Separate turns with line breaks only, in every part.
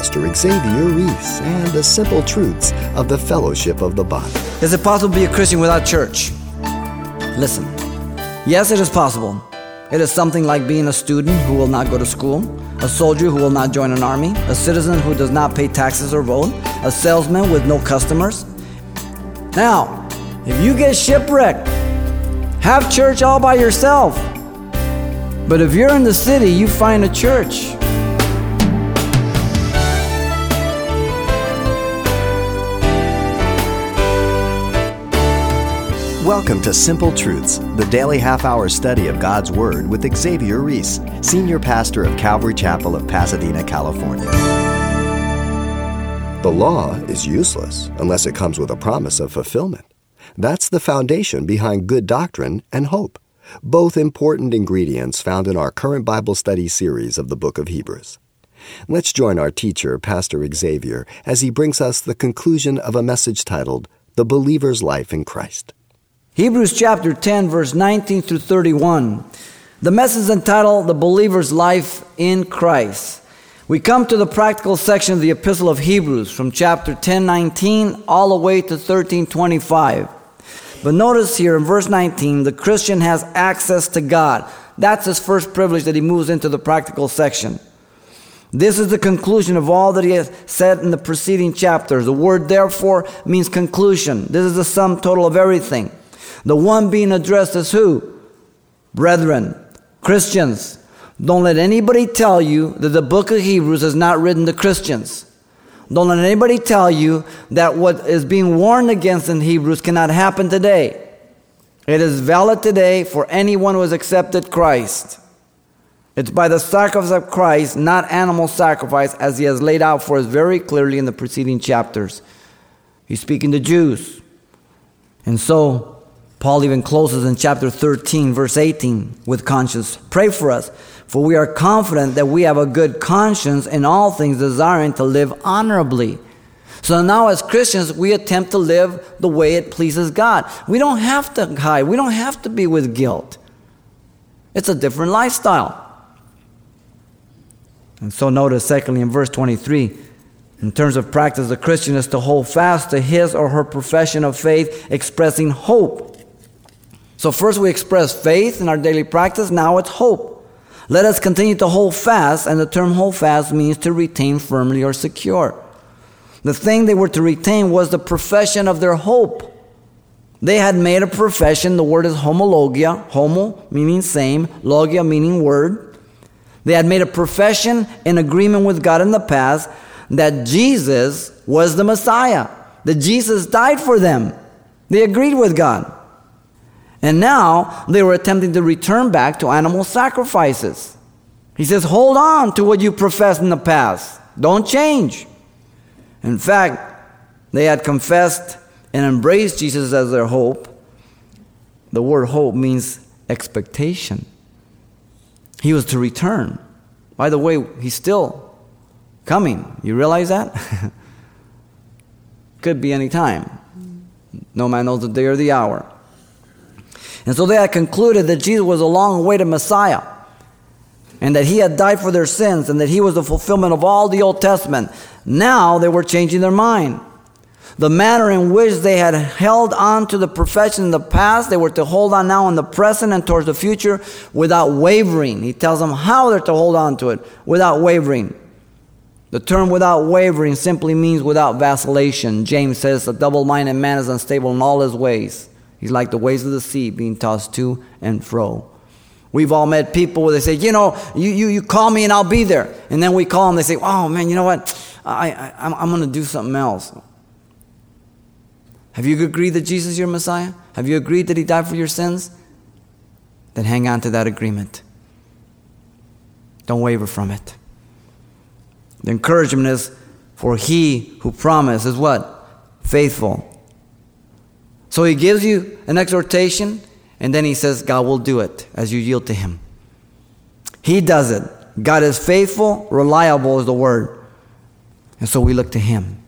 Pastor Xavier Ries and the simple truths of the fellowship of the body.
Is it possible to be a Christian without church? Listen. Yes, it is possible. It is something like being a student who will not go to school, a soldier who will not join an army, a citizen who does not pay taxes or vote, a salesman with no customers. Now, if you get shipwrecked, have church all by yourself. But if you're in the city, you find a church.
Welcome to Simple Truths, the daily half hour study of God's Word with Xavier Ries, Senior Pastor of Calvary Chapel of Pasadena, California. The law is useless unless it comes with a promise of fulfillment. That's the foundation behind good doctrine and hope, both important ingredients found in our current Bible study series of the book of Hebrews. Let's join our teacher, Pastor Xavier, as he brings us the conclusion of a message titled The Believer's Life in Christ.
Hebrews chapter 10, verse 19 through 31. The message is entitled The Believer's Life in Christ. We come to the practical section of the Epistle of Hebrews from chapter 10, 19 all the way to 13, 25. But notice here in verse 19, the Christian has access to God. That's his first privilege that he moves into the practical section. This is the conclusion of all that he has said in the preceding chapters. The word therefore means conclusion. This is the sum total of everything. The one being addressed is who? Brethren, Christians. Don't let anybody tell you that the book of Hebrews is not written to Christians. Don't let anybody tell you that what is being warned against in Hebrews cannot happen today. It is valid today for anyone who has accepted Christ. It's by the sacrifice of Christ, not animal sacrifice, as he has laid out for us very clearly in the preceding chapters. He's speaking to Jews. And so, Paul even closes in chapter 13, verse 18, with conscience. Pray for us, for we are confident that we have a good conscience in all things, desiring to live honorably. So now, as Christians, we attempt to live the way it pleases God. We don't have to hide, we don't have to be with guilt. It's a different lifestyle. And so, notice, secondly, in verse 23, in terms of practice, the Christian is to hold fast to his or her profession of faith, expressing hope. So, first we express faith in our daily practice, now it's hope. Let us continue to hold fast, and the term hold fast means to retain firmly or secure. The thing they were to retain was the profession of their hope. They had made a profession, the word is homologia, homo meaning same, logia meaning word. They had made a profession in agreement with God in the past that Jesus was the Messiah, that Jesus died for them. They agreed with God. And now they were attempting to return back to animal sacrifices. He says, Hold on to what you professed in the past. Don't change. In fact, they had confessed and embraced Jesus as their hope. The word hope means expectation. He was to return. By the way, he's still coming. You realize that? Could be any time. No man knows the day or the hour. And so they had concluded that Jesus was a long awaited Messiah and that he had died for their sins and that he was the fulfillment of all the Old Testament. Now they were changing their mind. The manner in which they had held on to the profession in the past, they were to hold on now in the present and towards the future without wavering. He tells them how they're to hold on to it without wavering. The term without wavering simply means without vacillation. James says, A double minded man is unstable in all his ways. He's like the waves of the sea being tossed to and fro. We've all met people where they say, you know, you, you, you call me and I'll be there. And then we call them, they say, oh man, you know what? I, I, I'm, I'm going to do something else. Have you agreed that Jesus is your Messiah? Have you agreed that He died for your sins? Then hang on to that agreement. Don't waver from it. The encouragement is for He who promised is what? Faithful. So he gives you an exhortation, and then he says, God will do it as you yield to him. He does it. God is faithful, reliable is the word. And so we look to him.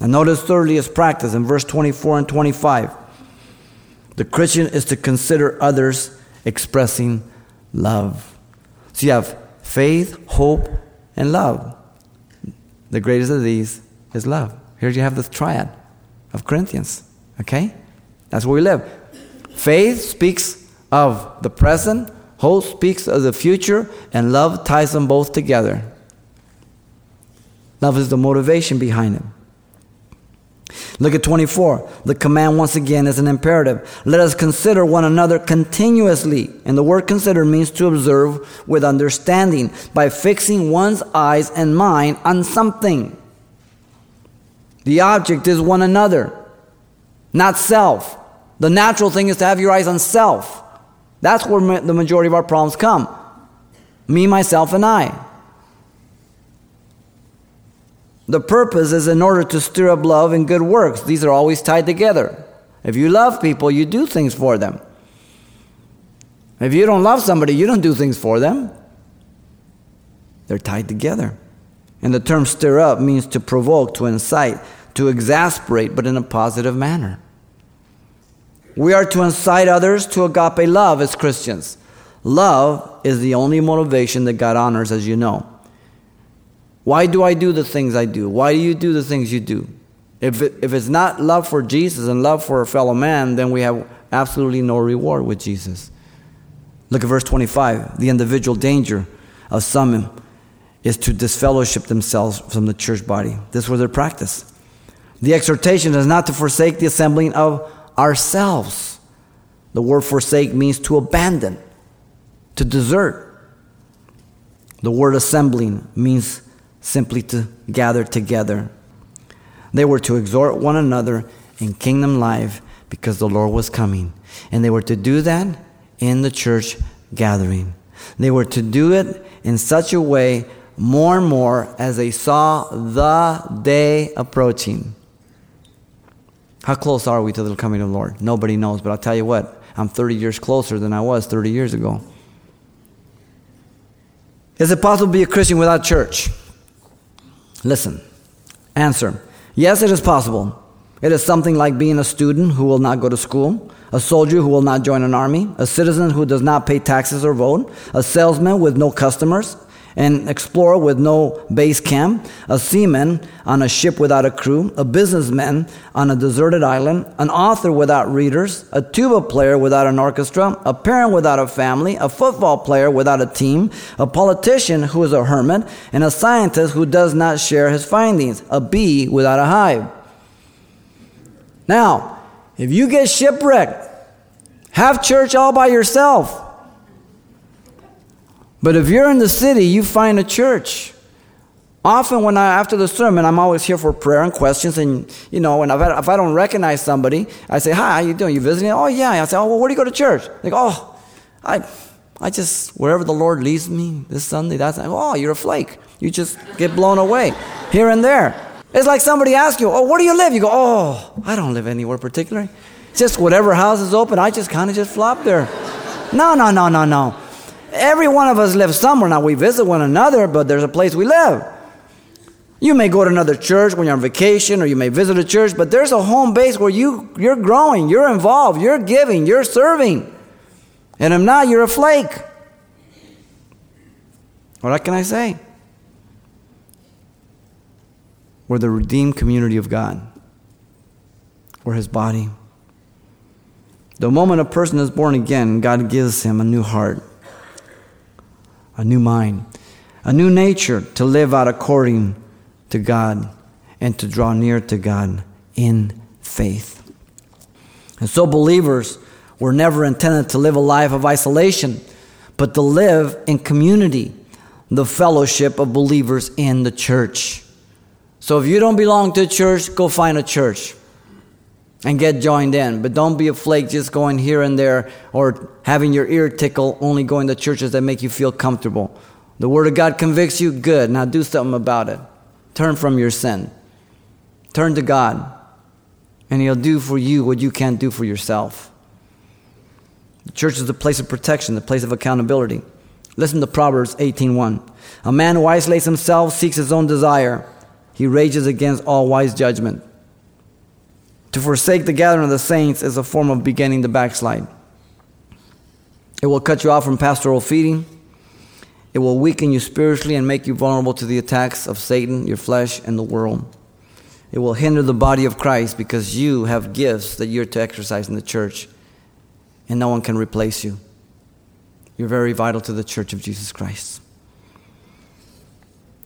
Now, notice thirdly his practice in verse 24 and 25. The Christian is to consider others expressing love. So you have faith, hope, and love. The greatest of these is love. Here you have the triad of Corinthians. Okay? That's where we live. Faith speaks of the present, hope speaks of the future, and love ties them both together. Love is the motivation behind it. Look at 24. The command once again is an imperative. Let us consider one another continuously. And the word consider means to observe with understanding by fixing one's eyes and mind on something. The object is one another, not self. The natural thing is to have your eyes on self. That's where the majority of our problems come. Me, myself, and I. The purpose is in order to stir up love and good works. These are always tied together. If you love people, you do things for them. If you don't love somebody, you don't do things for them. They're tied together. And the term stir up means to provoke, to incite, to exasperate, but in a positive manner. We are to incite others to agape love as Christians. Love is the only motivation that God honors, as you know. Why do I do the things I do? Why do you do the things you do? If, it, if it's not love for Jesus and love for a fellow man, then we have absolutely no reward with Jesus. Look at verse 25. The individual danger of some is to disfellowship themselves from the church body. This was their practice. The exhortation is not to forsake the assembling of ourselves. The word forsake means to abandon, to desert. The word assembling means simply to gather together. They were to exhort one another in kingdom life because the Lord was coming. And they were to do that in the church gathering. They were to do it in such a way more and more as they saw the day approaching. How close are we to the coming of the Lord? Nobody knows, but I'll tell you what, I'm 30 years closer than I was 30 years ago. Is it possible to be a Christian without church? Listen. Answer. Yes, it is possible. It is something like being a student who will not go to school, a soldier who will not join an army, a citizen who does not pay taxes or vote, a salesman with no customers, an explorer with no base camp, a seaman on a ship without a crew, a businessman on a deserted island, an author without readers, a tuba player without an orchestra, a parent without a family, a football player without a team, a politician who is a hermit, and a scientist who does not share his findings, a bee without a hive. Now, if you get shipwrecked, have church all by yourself. But if you're in the city, you find a church. Often, when I after the sermon, I'm always here for prayer and questions. And you know, and if I, I don't recognize somebody, I say, "Hi, how you doing? You visiting?" Oh, yeah. I say, "Oh, well, where do you go to church?" They go, "Oh, I, I just wherever the Lord leads me this Sunday." That's oh, you're a flake. You just get blown away here and there. It's like somebody asks you, "Oh, where do you live?" You go, "Oh, I don't live anywhere particular. Just whatever house is open, I just kind of just flop there." No, no, no, no, no. Every one of us lives somewhere. Now, we visit one another, but there's a place we live. You may go to another church when you're on vacation, or you may visit a church, but there's a home base where you, you're growing, you're involved, you're giving, you're serving. And if not, you're a flake. What can I say? We're the redeemed community of God. We're His body. The moment a person is born again, God gives him a new heart a new mind, a new nature to live out according to God and to draw near to God in faith. And so, believers were never intended to live a life of isolation, but to live in community, the fellowship of believers in the church. So, if you don't belong to a church, go find a church and get joined in. But don't be a flake just going here and there or having your ear tickle, only going to churches that make you feel comfortable. The Word of God convicts you, good. Now do something about it. Turn from your sin. Turn to God, and He'll do for you what you can't do for yourself. The church is the place of protection, the place of accountability. Listen to Proverbs 18:1. A man who isolates himself seeks his own desire. He rages against all wise judgment. To forsake the gathering of the saints is a form of beginning to backslide. It will cut you off from pastoral feeding. It will weaken you spiritually and make you vulnerable to the attacks of Satan, your flesh, and the world. It will hinder the body of Christ because you have gifts that you're to exercise in the church, and no one can replace you. You're very vital to the church of Jesus Christ.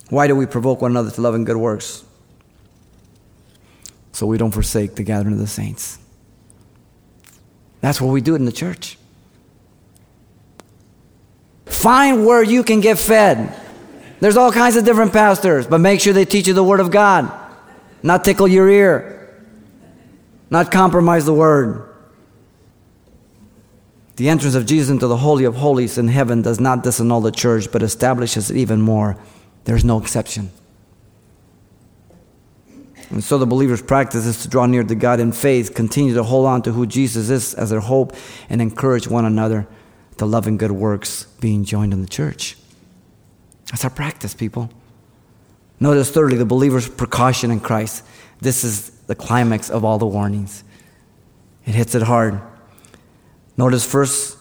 Why do we provoke one another to love and good works? So we don't forsake the gathering of the saints. That's what we do in the church. Find where you can get fed. There's all kinds of different pastors, but make sure they teach you the Word of God, not tickle your ear, not compromise the Word. The entrance of Jesus into the Holy of Holies in heaven does not disannul the church, but establishes it even more. There's no exception. And so the believer's practice is to draw near to God in faith, continue to hold on to who Jesus is as their hope, and encourage one another to love and good works being joined in the church. That's our practice, people. Notice, thirdly, the believer's precaution in Christ. This is the climax of all the warnings. It hits it hard. Notice first,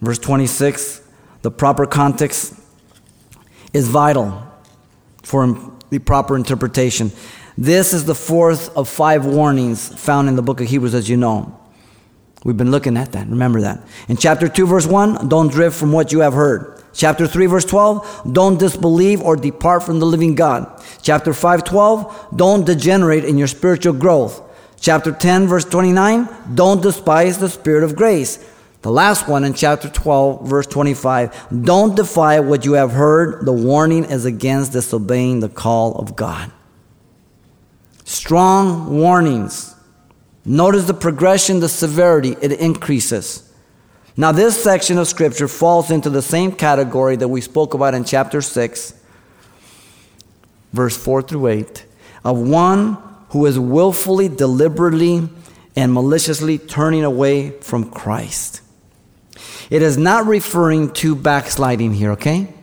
verse 26, the proper context is vital for the proper interpretation. This is the fourth of five warnings found in the book of Hebrews, as you know. We've been looking at that. Remember that. In chapter 2, verse 1, don't drift from what you have heard. Chapter 3, verse 12, don't disbelieve or depart from the living God. Chapter 5, 12, don't degenerate in your spiritual growth. Chapter 10, verse 29, don't despise the spirit of grace. The last one in chapter 12, verse 25, don't defy what you have heard. The warning is against disobeying the call of God. Strong warnings. Notice the progression, the severity, it increases. Now, this section of Scripture falls into the same category that we spoke about in chapter 6, verse 4 through 8, of one who is willfully, deliberately, and maliciously turning away from Christ. It is not referring to backsliding here, okay?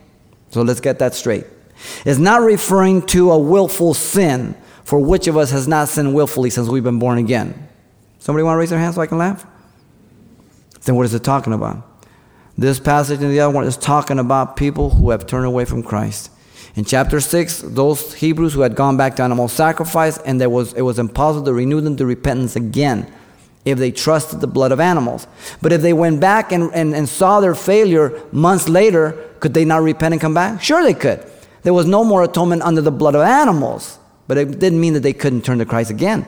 So let's get that straight. It's not referring to a willful sin, for which of us has not sinned willfully since we've been born again? Somebody want to raise their hand so I can laugh? Then what is it talking about? This passage and the other one is talking about people who have turned away from Christ. In chapter 6, those Hebrews who had gone back to animal sacrifice and there was, it was impossible to renew them to repentance again if they trusted the blood of animals. But if they went back and, and, and saw their failure months later, could they not repent and come back? Sure, they could. There was no more atonement under the blood of animals, but it didn't mean that they couldn't turn to Christ again.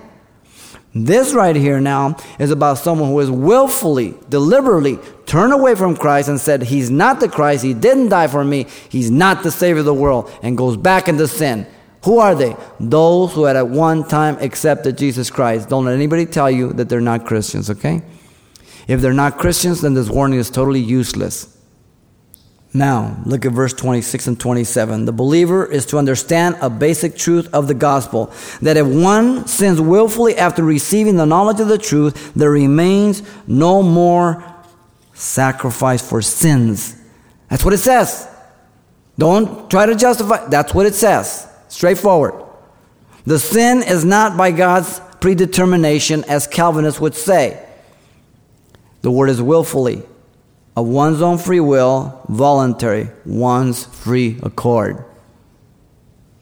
This right here now is about someone who has willfully, deliberately turned away from Christ and said, He's not the Christ, He didn't die for me, He's not the Savior of the world, and goes back into sin. Who are they? Those who had at one time accepted Jesus Christ. Don't let anybody tell you that they're not Christians, okay? If they're not Christians, then this warning is totally useless. Now, look at verse 26 and 27. The believer is to understand a basic truth of the gospel that if one sins willfully after receiving the knowledge of the truth, there remains no more sacrifice for sins. That's what it says. Don't try to justify. That's what it says. Straightforward. The sin is not by God's predetermination, as Calvinists would say. The word is willfully of one's own free will, voluntary, one's free accord.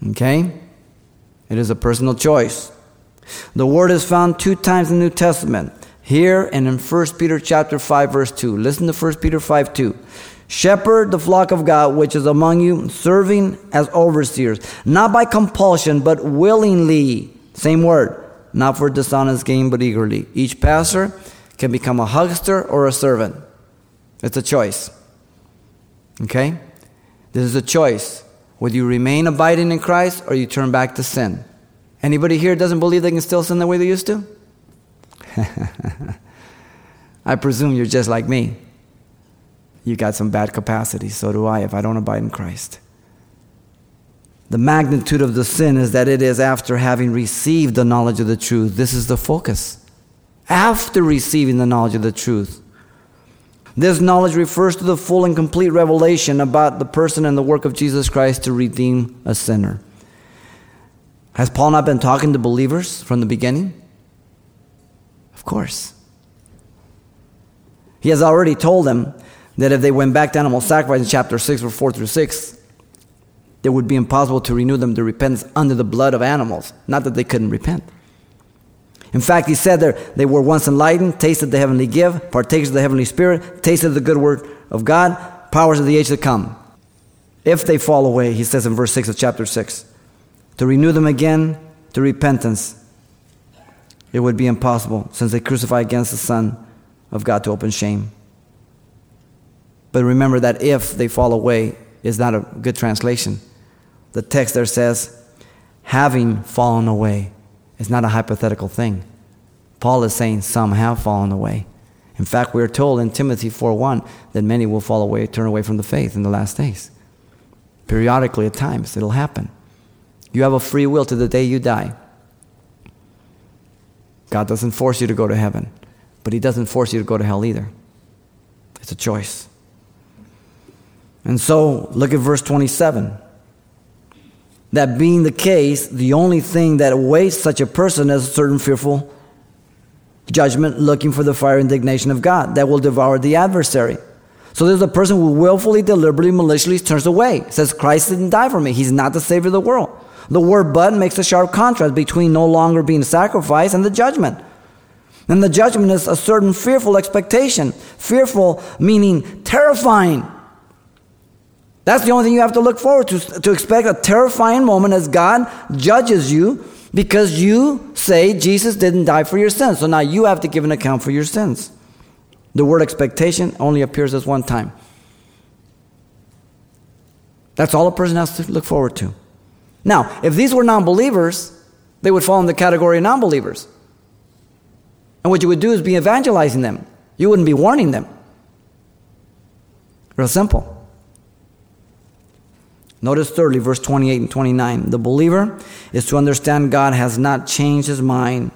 Okay? It is a personal choice. The word is found two times in the New Testament. Here and in 1 Peter chapter 5 verse 2. Listen to 1 Peter 5 2. Shepherd the flock of God which is among you, serving as overseers, not by compulsion, but willingly. Same word. Not for dishonest gain, but eagerly. Each pastor can become a huckster or a servant. It's a choice. Okay? This is a choice. Whether you remain abiding in Christ or you turn back to sin. Anybody here doesn't believe they can still sin the way they used to? I presume you're just like me. You got some bad capacity, so do I if I don't abide in Christ. The magnitude of the sin is that it is after having received the knowledge of the truth. This is the focus. After receiving the knowledge of the truth. This knowledge refers to the full and complete revelation about the person and the work of Jesus Christ to redeem a sinner. Has Paul not been talking to believers from the beginning? Of course. He has already told them that if they went back to animal sacrifice in chapter 6, verse 4 through 6, it would be impossible to renew them to repentance under the blood of animals. Not that they couldn't repent. In fact, he said there, they were once enlightened, tasted the heavenly gift, partakers of the heavenly spirit, tasted the good word of God, powers of the age to come. If they fall away, he says in verse 6 of chapter 6, to renew them again to repentance, it would be impossible since they crucify against the Son of God to open shame. But remember that if they fall away is not a good translation. The text there says, having fallen away is not a hypothetical thing. Paul is saying some have fallen away. In fact, we are told in Timothy 4:1 that many will fall away, turn away from the faith in the last days. Periodically, at times, it'll happen. You have a free will to the day you die. God doesn't force you to go to heaven, but He doesn't force you to go to hell either. It's a choice. And so, look at verse 27. That being the case, the only thing that awaits such a person is a certain fearful judgment looking for the fire indignation of God that will devour the adversary. So there's a person who willfully, deliberately, maliciously turns away. Says, Christ didn't die for me. He's not the Savior of the world. The word but makes a sharp contrast between no longer being sacrificed and the judgment. And the judgment is a certain fearful expectation. Fearful meaning terrifying. That's the only thing you have to look forward to, to expect a terrifying moment as God judges you because you say Jesus didn't die for your sins. So now you have to give an account for your sins. The word expectation only appears as one time. That's all a person has to look forward to. Now, if these were non believers, they would fall in the category of non believers. And what you would do is be evangelizing them, you wouldn't be warning them. Real simple. Notice thirdly, verse 28 and 29. The believer is to understand God has not changed his mind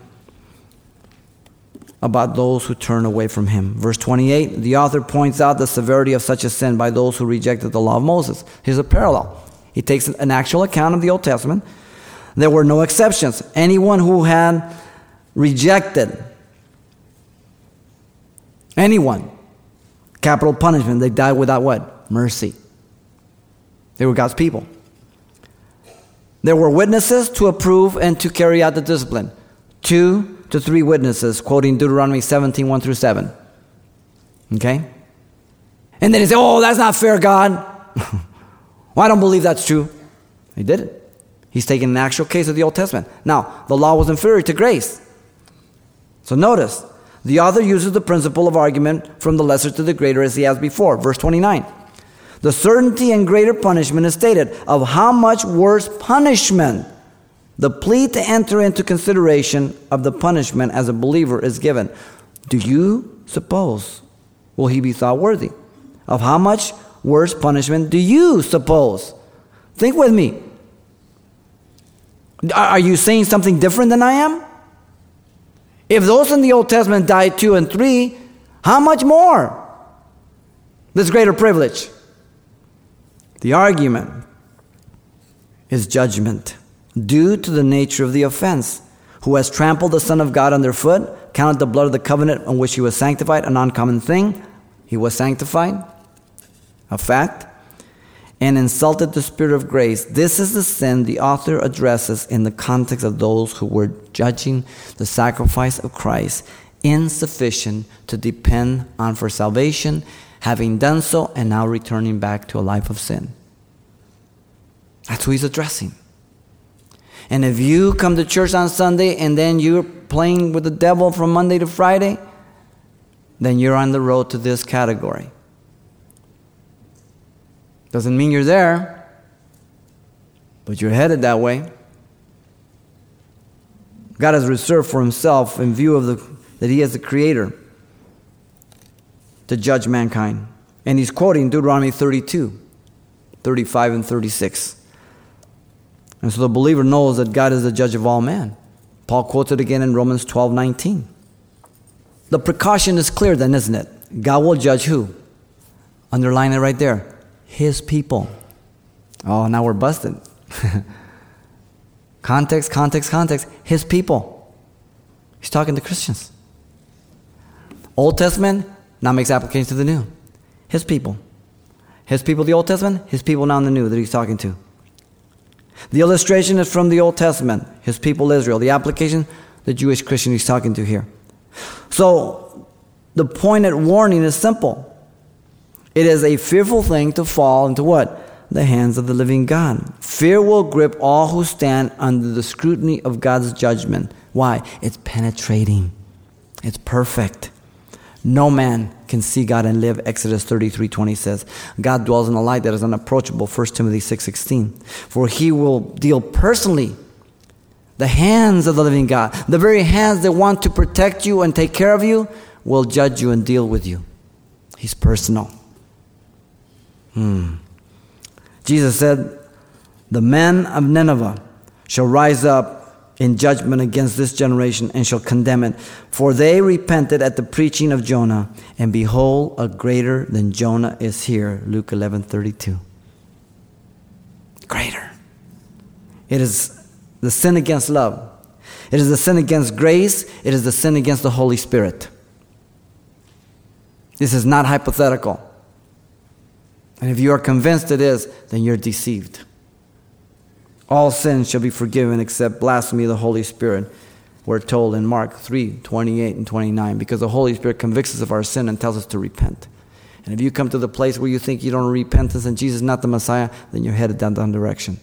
about those who turn away from him. Verse 28, the author points out the severity of such a sin by those who rejected the law of Moses. Here's a parallel. He takes an actual account of the Old Testament. There were no exceptions. Anyone who had rejected anyone, capital punishment, they died without what? Mercy. They were God's people. There were witnesses to approve and to carry out the discipline. Two to three witnesses, quoting Deuteronomy 17, 1 through 7. Okay? And then he said, Oh, that's not fair, God. well, I don't believe that's true. He did it. He's taking an actual case of the Old Testament. Now, the law was inferior to grace. So notice, the author uses the principle of argument from the lesser to the greater as he has before. Verse 29. The certainty and greater punishment is stated of how much worse punishment the plea to enter into consideration of the punishment as a believer is given. Do you suppose will he be thought worthy? Of how much worse punishment do you suppose? Think with me. Are you saying something different than I am? If those in the Old Testament died two and three, how much more? This greater privilege. The argument is judgment due to the nature of the offense. Who has trampled the Son of God underfoot, counted the blood of the covenant on which he was sanctified an uncommon thing. He was sanctified, a fact, and insulted the Spirit of grace. This is the sin the author addresses in the context of those who were judging the sacrifice of Christ insufficient to depend on for salvation having done so and now returning back to a life of sin. That's who he's addressing. And if you come to church on Sunday and then you're playing with the devil from Monday to Friday, then you're on the road to this category. Doesn't mean you're there, but you're headed that way. God has reserved for himself in view of the, that he is the creator to judge mankind. And he's quoting Deuteronomy 32, 35, and 36. And so the believer knows that God is the judge of all men. Paul quotes it again in Romans 12, 19. The precaution is clear then, isn't it? God will judge who? Underline it right there. His people. Oh, now we're busted. context, context, context. His people. He's talking to Christians. Old Testament, now makes application to the new. His people. His people, the Old Testament, his people now in the New that he's talking to. The illustration is from the Old Testament, his people Israel. The application, the Jewish Christian he's talking to here. So the pointed warning is simple. It is a fearful thing to fall into what? The hands of the living God. Fear will grip all who stand under the scrutiny of God's judgment. Why? It's penetrating. It's perfect. No man can see God and live. Exodus 33 20 says. God dwells in a light that is unapproachable. 1 Timothy 6 16. For he will deal personally the hands of the living God, the very hands that want to protect you and take care of you, will judge you and deal with you. He's personal. Hmm. Jesus said, The men of Nineveh shall rise up in judgment against this generation and shall condemn it. For they repented at the preaching of Jonah, and behold, a greater than Jonah is here. Luke 11 32. Greater. It is the sin against love. It is the sin against grace. It is the sin against the Holy Spirit. This is not hypothetical. And if you are convinced it is, then you're deceived. All sins shall be forgiven except blasphemy of the Holy Spirit. We're told in Mark 3 28 and 29, because the Holy Spirit convicts us of our sin and tells us to repent. And if you come to the place where you think you don't repentance and Jesus is not the Messiah, then you're headed down that direction.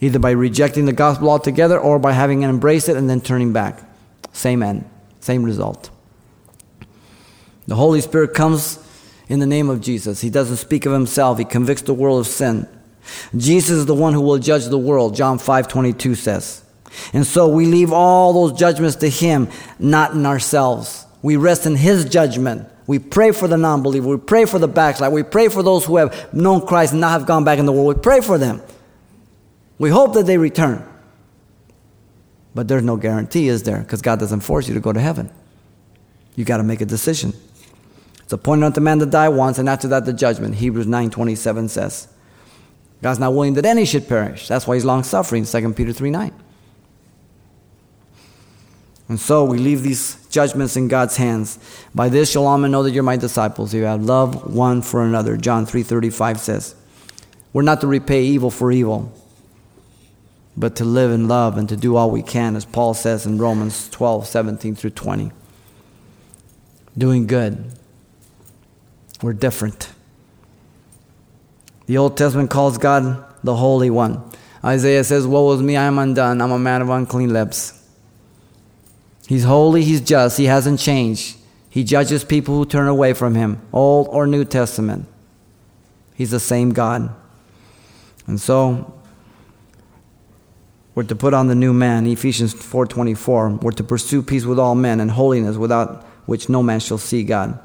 Either by rejecting the gospel altogether or by having embraced it and then turning back. Same end, same result. The Holy Spirit comes in the name of Jesus. He doesn't speak of himself, he convicts the world of sin. Jesus is the one who will judge the world, John 5 22 says. And so we leave all those judgments to Him, not in ourselves. We rest in His judgment. We pray for the non believer. We pray for the backslide. We pray for those who have known Christ and not have gone back in the world. We pray for them. We hope that they return. But there's no guarantee, is there? Because God doesn't force you to go to heaven. You got to make a decision. It's appointed unto man to die once, and after that the judgment. Hebrews 9:27 says. God's not willing that any should perish. That's why he's long suffering, 2 Peter 3 9. And so we leave these judgments in God's hands. By this shall all men know that you're my disciples. You have love one for another. John 3.35 says, We're not to repay evil for evil, but to live in love and to do all we can, as Paul says in Romans 12, 17 through 20. Doing good. We're different. The Old Testament calls God the Holy One. Isaiah says, Woe is me, I am undone. I'm a man of unclean lips. He's holy, he's just, he hasn't changed. He judges people who turn away from him, Old or New Testament. He's the same God. And so we're to put on the new man, Ephesians 4:24. We're to pursue peace with all men and holiness without which no man shall see God.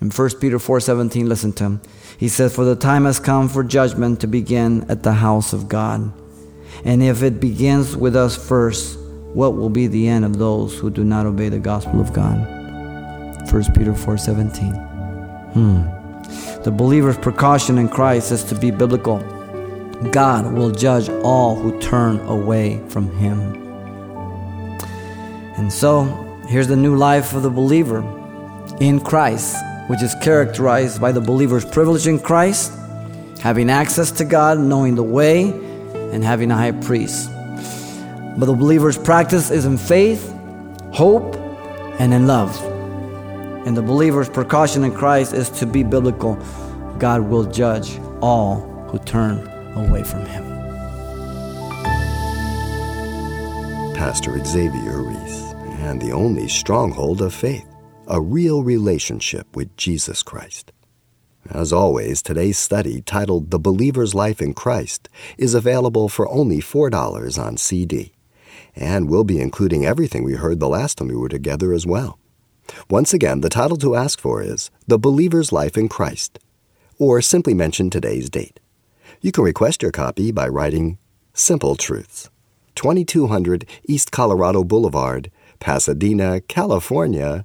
In 1 Peter 4:17, listen to him. He says, "For the time has come for judgment to begin at the house of God. And if it begins with us first, what will be the end of those who do not obey the gospel of God?" 1 Peter 4:17. Hmm. The believer's precaution in Christ is to be biblical. God will judge all who turn away from him. And so, here's the new life of the believer in Christ which is characterized by the believer's privilege in Christ, having access to God, knowing the way, and having a high priest. But the believer's practice is in faith, hope, and in love. And the believer's precaution in Christ is to be biblical. God will judge all who turn away from Him.
Pastor Xavier Ries, and the only stronghold of faith a real relationship with Jesus Christ. As always, today's study, titled The Believer's Life in Christ, is available for only $4 on CD. And we'll be including everything we heard the last time we were together as well. Once again, the title to ask for is The Believer's Life in Christ, or simply mention today's date. You can request your copy by writing Simple Truths, 2200 East Colorado Boulevard, Pasadena, California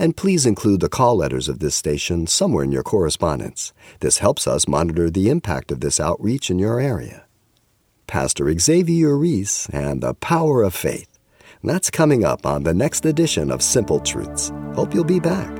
And please include the call letters of this station somewhere in your correspondence. This helps us monitor the impact of this outreach in your area. Pastor Xavier Ries and the Power of Faith. That's coming up on the next edition of Simple Truths. Hope you'll be back.